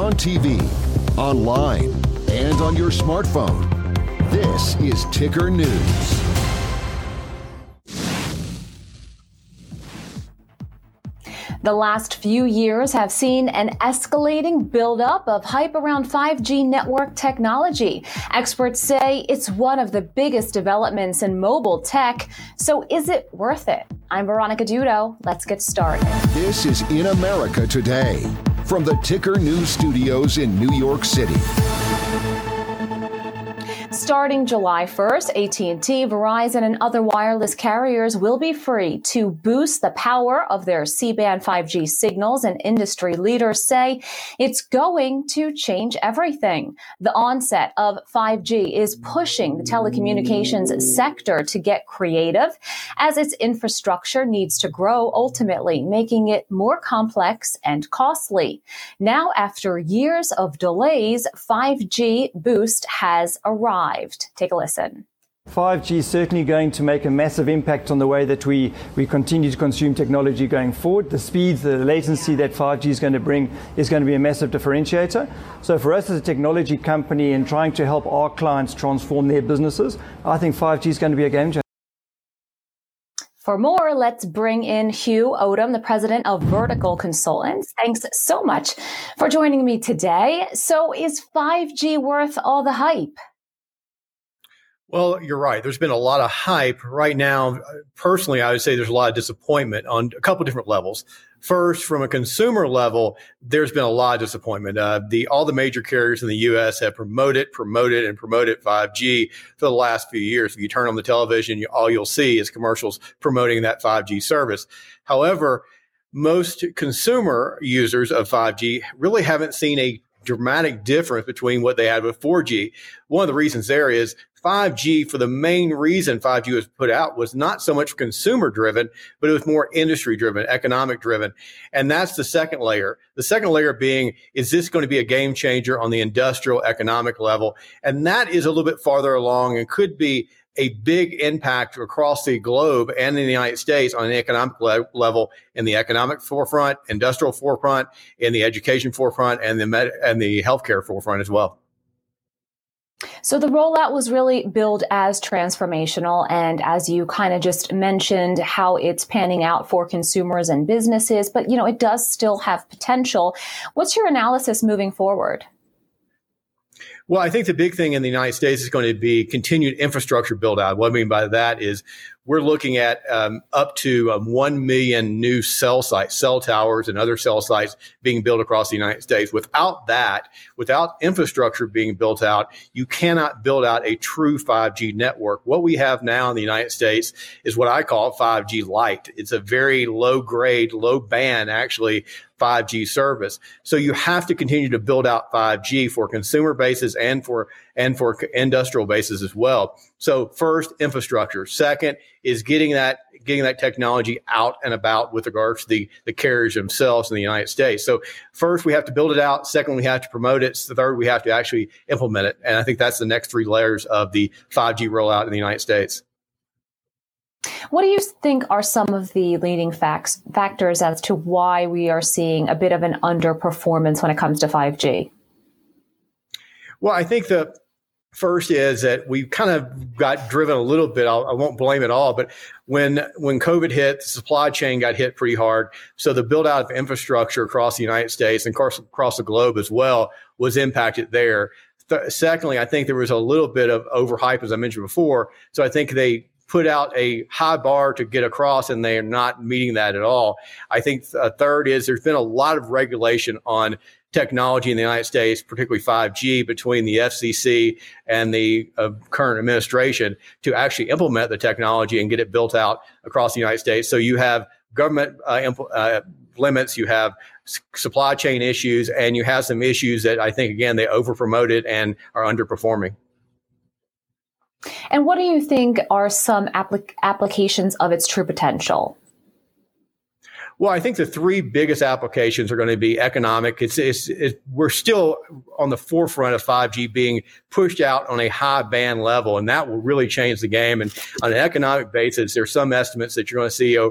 on TV, online, and on your smartphone. This is Ticker News. The last few years have seen an escalating buildup of hype around 5G network technology. Experts say it's one of the biggest developments in mobile tech. So is it worth it? I'm Veronica Dudo. Let's get started. This is In America Today from the Ticker News Studios in New York City. Starting July 1st, AT&T, Verizon, and other wireless carriers will be free to boost the power of their C-band 5G signals, and industry leaders say it's going to change everything. The onset of 5G is pushing the telecommunications sector to get creative as its infrastructure needs to grow, ultimately making it more complex and costly. Now, after years of delays, 5G boost has arrived arrived. Take a listen. 5G is certainly going to make a massive impact on the way that we, we continue to consume technology going forward. The speeds, the latency that 5G is going to bring is going to be a massive differentiator. So, for us as a technology company and trying to help our clients transform their businesses, I think 5G is going to be a game changer. For more, let's bring in Hugh Odom, the president of Vertical Consultants. Thanks so much for joining me today. So, is 5G worth all the hype? Well, you're right. There's been a lot of hype right now. Personally, I would say there's a lot of disappointment on a couple different levels. First, from a consumer level, there's been a lot of disappointment. Uh, the all the major carriers in the U.S. have promoted, promoted, and promoted 5G for the last few years. If you turn on the television, you, all you'll see is commercials promoting that 5G service. However, most consumer users of 5G really haven't seen a dramatic difference between what they had with 4G. One of the reasons there is 5G for the main reason 5G was put out was not so much consumer driven, but it was more industry driven, economic driven. And that's the second layer. The second layer being, is this going to be a game changer on the industrial economic level? And that is a little bit farther along and could be a big impact across the globe and in the United States on an economic le- level in the economic forefront, industrial forefront, in the education forefront, and the med- and the healthcare forefront as well. So the rollout was really billed as transformational. And as you kind of just mentioned, how it's panning out for consumers and businesses, but you know, it does still have potential. What's your analysis moving forward? Well, I think the big thing in the United States is going to be continued infrastructure build out. What I mean by that is we're looking at um, up to um, 1 million new cell sites, cell towers, and other cell sites being built across the United States. Without that, without infrastructure being built out, you cannot build out a true 5G network. What we have now in the United States is what I call 5G light. It's a very low grade, low band, actually, 5G service. So you have to continue to build out 5G for consumer bases and for and for industrial bases as well. So first, infrastructure. Second is getting that getting that technology out and about with regards to the, the carriers themselves in the United States. So first, we have to build it out. Second, we have to promote it. Third, we have to actually implement it. And I think that's the next three layers of the 5G rollout in the United States. What do you think are some of the leading facts, factors as to why we are seeing a bit of an underperformance when it comes to 5G? Well, I think the first is that we kind of got driven a little bit. I'll, I will not blame it all, but when when COVID hit, the supply chain got hit pretty hard. So the build out of infrastructure across the United States and across, across the globe as well was impacted there. Th- secondly, I think there was a little bit of overhype, as I mentioned before. So I think they put out a high bar to get across and they are not meeting that at all. I think a third is there's been a lot of regulation on technology in the United States, particularly 5G, between the FCC and the uh, current administration to actually implement the technology and get it built out across the United States. So you have government uh, impl- uh, limits, you have supply chain issues, and you have some issues that I think, again, they over promoted and are underperforming. And what do you think are some applic- applications of its true potential? Well, I think the three biggest applications are going to be economic. It's, it's, it's, we're still on the forefront of 5G being pushed out on a high band level, and that will really change the game. And on an economic basis, there's some estimates that you're going to see a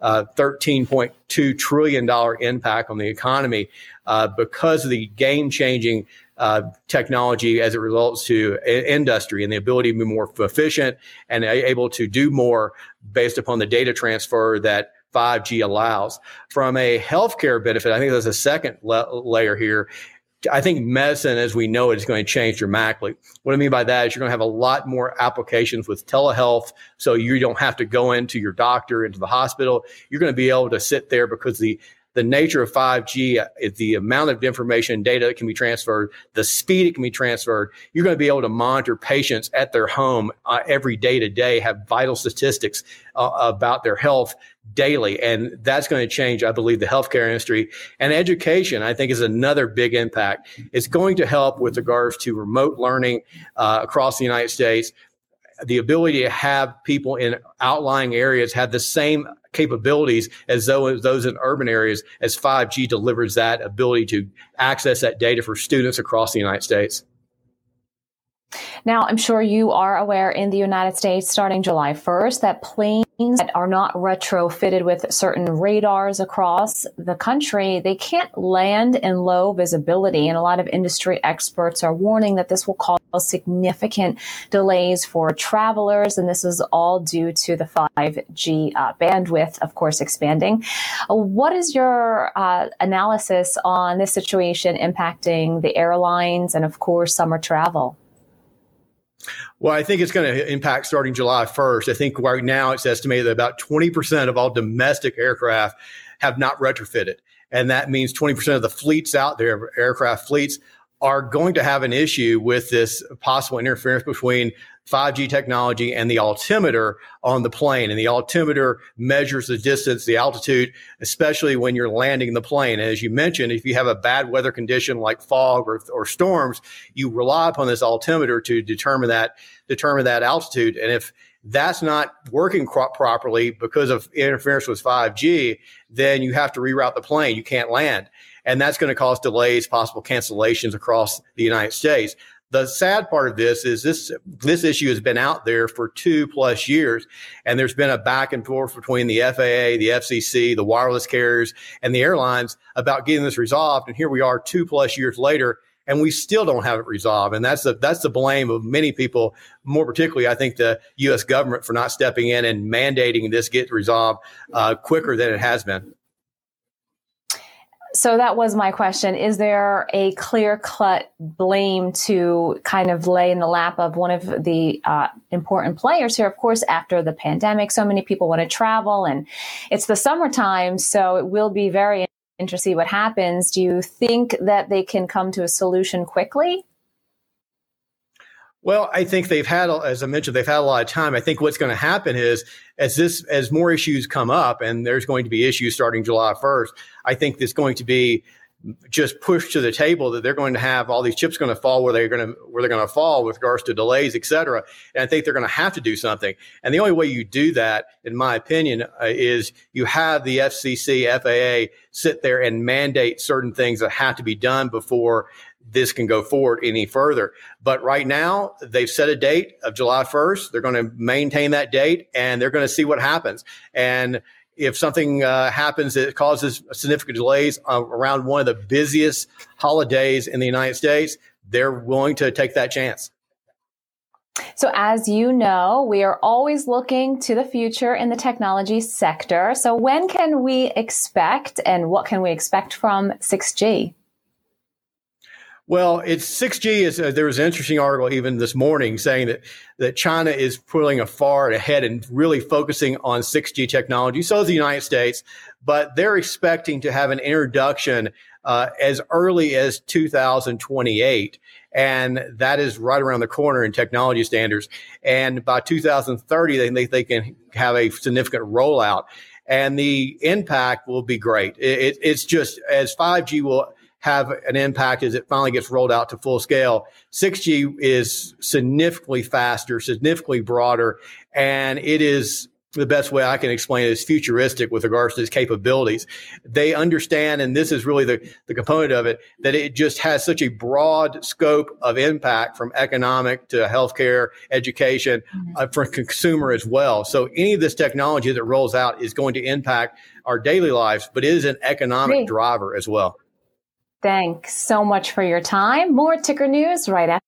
uh, $13.2 trillion impact on the economy. uh, because of the game changing uh, technology as it results to industry and the ability to be more efficient and able to do more based upon the data transfer that 5G allows. From a healthcare benefit, I think there's a second la- layer here. I think medicine as we know it is going to change dramatically. What I mean by that is you're going to have a lot more applications with telehealth. So you don't have to go into your doctor, into the hospital. You're going to be able to sit there because the the nature of 5G, the amount of information and data that can be transferred, the speed it can be transferred, you're going to be able to monitor patients at their home uh, every day to day, have vital statistics uh, about their health daily. And that's going to change, I believe, the healthcare industry. And education, I think, is another big impact. It's going to help with regards to remote learning uh, across the United States the ability to have people in outlying areas have the same capabilities as those, those in urban areas as 5G delivers that ability to access that data for students across the United States. Now, I'm sure you are aware in the United States, starting July 1st, that planes that are not retrofitted with certain radars across the country, they can't land in low visibility. And a lot of industry experts are warning that this will cause significant delays for travelers. And this is all due to the 5G uh, bandwidth, of course, expanding. Uh, what is your uh, analysis on this situation impacting the airlines and, of course, summer travel? Well, I think it's going to impact starting July 1st. I think right now it's estimated that about 20% of all domestic aircraft have not retrofitted. And that means 20% of the fleets out there, aircraft fleets, are going to have an issue with this possible interference between 5G technology and the altimeter on the plane. And the altimeter measures the distance, the altitude, especially when you're landing the plane. And as you mentioned, if you have a bad weather condition like fog or, or storms, you rely upon this altimeter to determine that determine that altitude. And if that's not working properly because of interference with 5G, then you have to reroute the plane. You can't land and that's going to cause delays, possible cancellations across the United States. The sad part of this is this this issue has been out there for two plus years, and there's been a back and forth between the FAA, the FCC, the wireless carriers, and the airlines about getting this resolved. And here we are, two plus years later, and we still don't have it resolved. And that's the that's the blame of many people, more particularly, I think, the U.S. government for not stepping in and mandating this get resolved uh, quicker than it has been. So that was my question. Is there a clear cut blame to kind of lay in the lap of one of the uh, important players here? Of course, after the pandemic, so many people want to travel and it's the summertime. So it will be very interesting to see what happens. Do you think that they can come to a solution quickly? Well, I think they've had, as I mentioned, they've had a lot of time. I think what's going to happen is as this, as more issues come up and there's going to be issues starting July 1st, I think there's going to be just pushed to the table that they're going to have all these chips going to fall where they're going to where they're going to fall with regards to delays, et cetera. And I think they're going to have to do something. And the only way you do that, in my opinion, uh, is you have the FCC, FAA sit there and mandate certain things that have to be done before this can go forward any further. But right now, they've set a date of July 1st. They're going to maintain that date and they're going to see what happens. And if something uh, happens that causes significant delays uh, around one of the busiest holidays in the United States, they're willing to take that chance. So, as you know, we are always looking to the future in the technology sector. So, when can we expect and what can we expect from 6G? Well, it's 6G is uh, there was an interesting article even this morning saying that that China is pulling a far ahead and really focusing on 6G technology. So is the United States, but they're expecting to have an introduction uh, as early as 2028. And that is right around the corner in technology standards. And by 2030, they think they can have a significant rollout and the impact will be great. It, it, it's just as 5G will have an impact as it finally gets rolled out to full scale. 6G is significantly faster, significantly broader, and it is the best way I can explain it is futuristic with regards to its capabilities. They understand, and this is really the, the component of it, that it just has such a broad scope of impact from economic to healthcare, education, mm-hmm. uh, for consumer as well. So any of this technology that rolls out is going to impact our daily lives, but it is an economic driver as well. Thanks so much for your time. More ticker news right after.